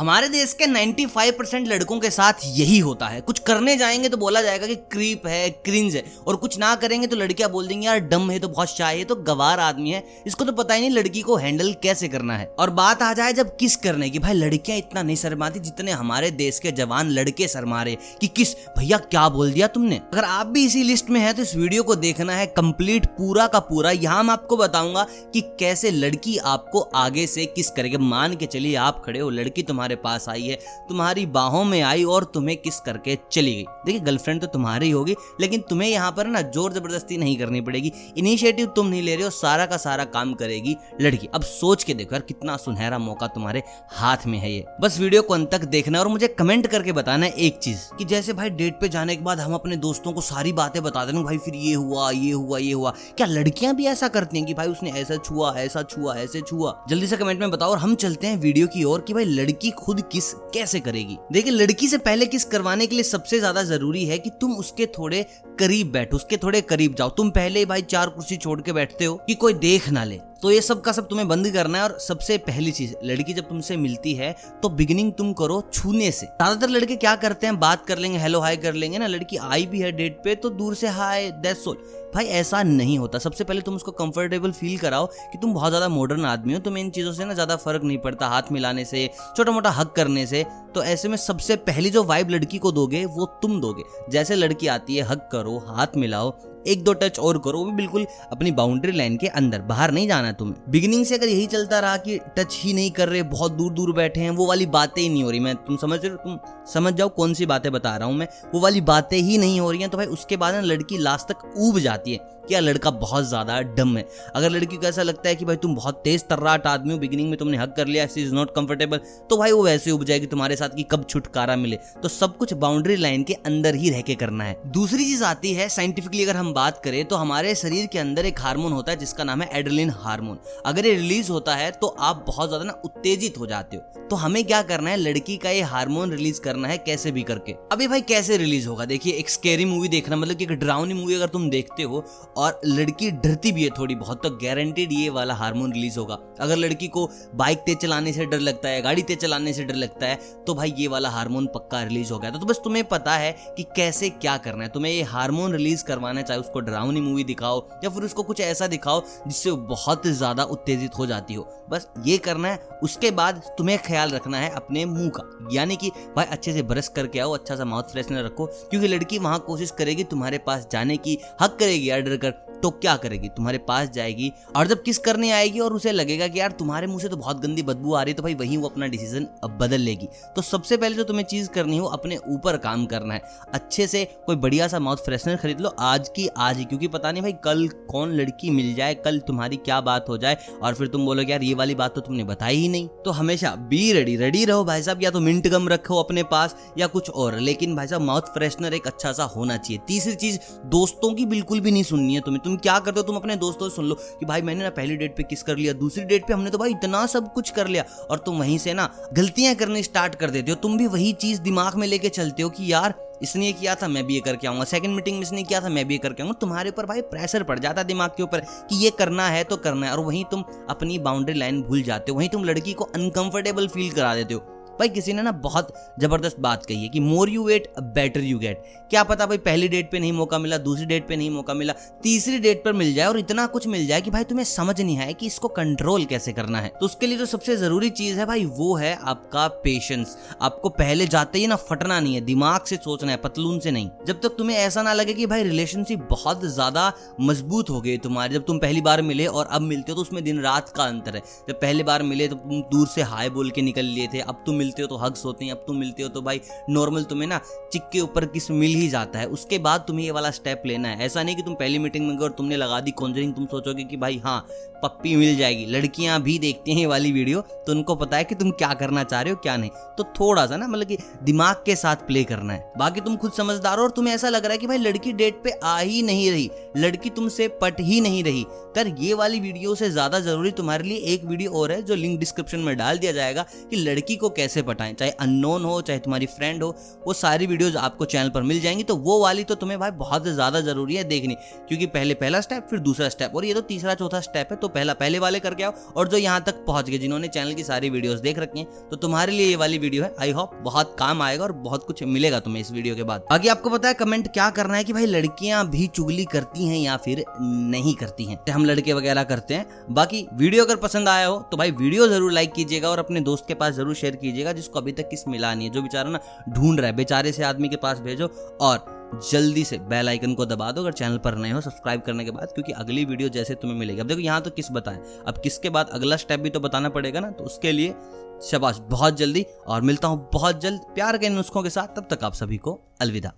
हमारे देश के 95 परसेंट लड़कों के साथ यही होता है। कुछ करने जाएँगे तो बोला जाएगा कि क्रीप है क्रिंज है। और कुछ ना करेंगे तो लड़कियाँ बोल देंगी, यार डम है तो बहुत शाय है तो गवार आदमी है। इसको तो पता ही नहीं लड़की को हैंडल कैसे करना है। और बात आ जाए जब किस करने की। भाई, लड़कियाँ इतना नहीं शर्माती जितने हमारे देश के जवान लड़के शर्मारे कि किस, भैया, क्या बोल दिया तुमने? अगर आप भी इसी लिस्ट में है तो इस वीडियो को देखना है कंप्लीट पूरा का पूरा। यहाँ मैं आपको बताऊँगा कि कैसे लड़की आपको आगे से किस करेगी। मान के चलिए आप खड़े हो, लड़की तुम्हारे पास आई है, तुम्हारी बाहों में आई और तुम्हें किस करके चली गई। देखिए गर्लफ्रेंड तो तुम्हारी होगी, लेकिन तुम्हें यहाँ पर ना ज़ोर ज़बरदस्ती नहीं करनी पड़ेगी। इनिशिएटिव तुम नहीं ले रहे हो, सारा का सारा काम करेगी लड़की। अब सोच के देखो यार, कितना सुनहरा मौका तुम्हारे हाथ में है ये। बस वीडियो को अंत तक देखना और मुझे कमेंट करके बताना एक चीज़, कि जैसे भाई डेट पे जाने के बाद हम अपने दोस्तों को सारी बातें बता देना, भाई फिर ये हुआ ये हुआ ये हुआ। क्या लड़कियाँ भी ऐसा करती हैं कि भाई उसने ऐसा छुआ ऐसा छुआ, ऐसे छुआ? जल्दी से कमेंट में बताओ और हम चलते हैं वीडियो की ओर कि भाई लड़की खुद किस, कैसे करेगी? देखिए, लड़की से पहले किस करवाने के लिए सबसे ज़्यादा ज़रूरी है कि तुम उसके थोड़े करीब बैठो, उसके थोड़े करीब जाओ। तुम पहले भाई चार कुर्सी छोड़ के बैठते हो कि कोई देख ना ले। तो ये सब का सब तुम्हें बंद करना है और सबसे पहली चीज़, लड़की जब तुमसे मिलती है तो बिगिनिंग तुम करो छूने से। ज़्यादातर लड़के क्या करते हैं, बात कर लेंगे हेलो हाय कर लेंगे ना, लड़की आई भी है डेट पे तो दूर से हाय दैट्स ऑल भाई, ऐसा नहीं होता। सबसे पहले तुम उसको कंफर्टेबल फील कराओ कि तुम बहुत ज़्यादा मॉडर्न आदमी हो, तुम्हें इन चीज़ों से ना ज़्यादा फ़र्क नहीं पड़ता हाथ मिलाने से छोटा मोटा हक करने से। तो ऐसे में सबसे पहली जो वाइब लड़की को दोगे, वो तुम दोगे। जैसे लड़की आती है हक करो, हाथ मिलाओ एक दो टच और करो, वो भी बिल्कुल अपनी बाउंड्री लाइन के अंदर, बाहर नहीं जाना तुम्हें। बिगिनिंग से अगर यही चलता रहा कि टच ही नहीं कर रहे, बहुत दूर दूर बैठे हैं, वो वाली बातें ही नहीं हो रही। मैं, तुम समझ रहे तुम समझ जाओ कौन सी बातें बता रहा हूँ मैं। वो वाली बातें ही नहीं हो रही हैं तो भाई उसके बाद ना लड़की लास्ट तक ऊब जाती है क्या लड़का बहुत ज़्यादा डम है। अगर लड़की को ऐसा लगता है कि भाई तुम बहुत तेज तर्राट आदमी हो बिगिनिंग में तुमने हक कर लिया इज़ नॉट कंफर्टेबल तो भाई वो वैसे उब जाएगी तुम्हारे साथ कि कब छुटकारा मिले। तो सब कुछ बाउंड्री लाइन के अंदर ही रह के करना है। दूसरी चीज़ आती है साइंटिफिकली अगर हम बात करें तो हमारे शरीर के अंदर एक हार्मोन होता है, जिसका नाम है एड्रेलिन हार्मोन। अगर ये रिलीज़ होता है तो आप बहुत ज़्यादा ना उत्तेजित हो जाते हो। तो हमें क्या करना है, लड़की का ये हार्मोन रिलीज़ करना है, कैसे भी करके। अभी भाई, कैसे रिलीज़ होगा? देखिए, एक स्केरी मूवी देखना मतलब कि एक ड्राउनी मूवी अगर तुम देखते हो, और लड़की डरती भी है थोड़ी बहुत तो गारंटेड ये वाला हार्मोन रिलीज़ होगा। अगर लड़की को बाइक तेज चलाने से डर लगता है, गाड़ी तेज चलाने से डर लगता है तो भाई ये वाला हार्मोन पक्का रिलीज़ हो गया। तो बस तुम्हें पता है कि कैसे क्या करना है। तुम्हें ये हार्मोन रिलीज़ करवाना चाहे उसको डरावनी मूवी दिखाओ या फिर उसको कुछ ऐसा दिखाओ जिससे बहुत ज़्यादा उत्तेजित हो जाती हो। बस ये करना है, उसके बाद तुम्हें ख्याल रखना है अपने मुँह का। यानी कि भाई अच्छे से ब्रश करके आओ अच्छा सा माउथ फ्रेशनर रखो, क्योंकि लड़की वहाँ कोशिश करेगी तुम्हारे पास जाने की, हक करेगी यार डर कर। तो क्या करेगी? तुम्हारे पास जाएगी और जब किस करने आएगी और उसे लगेगा कि यार तुम्हारे मुँह से तो बहुत गंदी बदबू आ रही है तो भाई वही वो अपना डिसीज़न बदल लेगी। तो सबसे पहले जो तुम्हें चीज़ करनी हो अपने ऊपर काम करना है। अच्छे से कोई बढ़िया सा माउथ फ्रेशनर खरीद लो, आज की आज ही, क्योंकि पता नहीं भाई कल कौन लड़की मिल जाए, कल तुम्हारी क्या बात हो जाए, और फिर तुम बोलोगे यार ये वाली बात तो तुमने बताई ही नहीं। तो हमेशा बी रेडी रेडी रहो भाई साहब, या तो मिंट गम रखो अपने पास, या कुछ और। लेकिन भाई साहब माउथ फ्रेशनर एक अच्छा सा होना चाहिए। तीसरी चीज़, दोस्तों की बिल्कुल भी नहीं सुननी है तुम्हें। तुम क्या करते हो? तुम अपने दोस्तों से सुन लो कि भाई मैंने ना पहली डेट पे किस कर लिया, दूसरी डेट पे हमने तो भाई इतना सब कुछ कर लिया। और तुम वहीं से ना गलतियाँ करने स्टार्ट कर देते हो। तुम भी वही चीज़ दिमाग में लेके चलते हो कि यार, इसने किया था, मैं भी ये करके आऊँगा। सेकंड मीटिंग में इसने किया था, मैं भी ये करके आऊँगा। तुम्हारे ऊपर भाई प्रेशर पड़ जाता है दिमाग के ऊपर कि ये करना है तो करना है। और वहीं तुम अपनी बाउंड्री लाइन भूल जाते हो। वहीं तुम लड़की को अनकंफर्टेबल फील करा देते हो। भाई, किसी ने ना बहुत ज़बरदस्त बात कही है कि more you wait better you get क्या पता भाई, पहली डेट पे नहीं मौका मिला, दूसरी डेट पे नहीं मौका मिला, तीसरी डेट पर मिल जाए और इतना कुछ मिल जाए कि भाई, तुम्हें समझ नहीं आए कि इसको कंट्रोल कैसे करना है। तो उसके लिए जो सबसे ज़रूरी चीज़ है भाई, वो है आपका पेशेंस आपको पहले जाते ही ना फटना नहीं है, दिमाग से सोचना है, पतलून से नहीं। जब तक तुम्हें ऐसा ना लगे कि भाई रिलेशनशिप बहुत ज़्यादा मज़बूत हो गई तुम्हारी, जब तुम पहली बार मिले और अब मिलते हो तो उसमें दिन रात का अंतर है। जब पहली बार मिले तो तुम दूर से हाय बोल के निकल लिए थे, अब तुम मिल मिलते हो तो हग्स होते हैं, अब तुम मिलते हो तो भाई नॉर्मल तुम्हें ना चिक के ऊपर किस मिल ही जाता है। उसके बाद तुम्हें ये वाला स्टेप लेना है। ऐसा नहीं कि तुम पहली मीटिंग में गए और तुमने लगा दी कॉन्जरिंग तुम सोचोगे कि भाई हाँ पप्पी मिल जाएगी। लड़कियाँ भी देखती हैं ये वाली वीडियो तो उनको पता है कि तुम क्या करना चाह रहे हो, क्या नहीं। तो थोड़ा सा ना मतलब कि दिमाग के साथ प्ले करना है। बाकी तुम खुद समझदार हो और तुम्हें ऐसा लग रहा है कि भाई लड़की डेट पे आ ही नहीं रही। लड़की तुमसे पट ही नहीं रही। कर ये वाली वीडियो से ज़्यादा ज़रूरी तुम्हारे लिए एक वीडियो और है, जो लिंक डिस्क्रिप्शन में डाल दिया जाएगा कि लड़की को कैसे कैसे पटाएँ चाहे अननोन हो, चाहे तुम्हारी फ्रेंड हो, वो सारी वीडियोज़ आपको चैनल पर मिल जाएँगी। तो वो वाली तो तुम्हें भाई बहुत ज़्यादा ज़रूरी है देखनी। क्योंकि पहले पहला स्टेप फिर दूसरा स्टेप और ये तो तीसरा चौथा स्टेप है तो पहला, पहले वाले करके आओ और जो यहाँ तक पहुँच गए, जिन्होंने चैनल की सारी वीडियोस देख रखी हैं तो तुम्हारे लिए ये वाली वीडियो है। आई होप बहुत काम आएगा और बहुत कुछ मिलेगा तुम्हें इस वीडियो के बाद। बाकी आपको पता है कमेंट क्या करना है कि भाई लड़कियाँ भी चुगली करती हैं या फिर नहीं करती हैं। हम लड़के वगैरह करते हैं। बाकी वीडियो अगर पसंद आया हो तो भाई वीडियो ज़रूर लाइक कीजिएगा और अपने दोस्त के पास ज़रूर शेयर कीजिएगा जिसको अभी तक किस मिला नहीं है। जो बेचारा ना ढूंढ रहा है, बेचारे से आदमी के पास भेजो और जल्दी से बेल आइकन को दबा दो। अगर चैनल पर नए हो, सब्सक्राइब करने के बाद, क्योंकि अगली वीडियो जैसे तुम्हें मिलेगी। अब देखो, यहाँ तो किस बताएँ? अब किसके बाद अगला स्टेप भी तो बताना पड़ेगा ना? तो उसके लिए शबाश, बहुत जल्दी और मिलता हूँ बहुत जल्द प्यार के नुस्खों के साथ। तब तक आप सभी को अलविदा।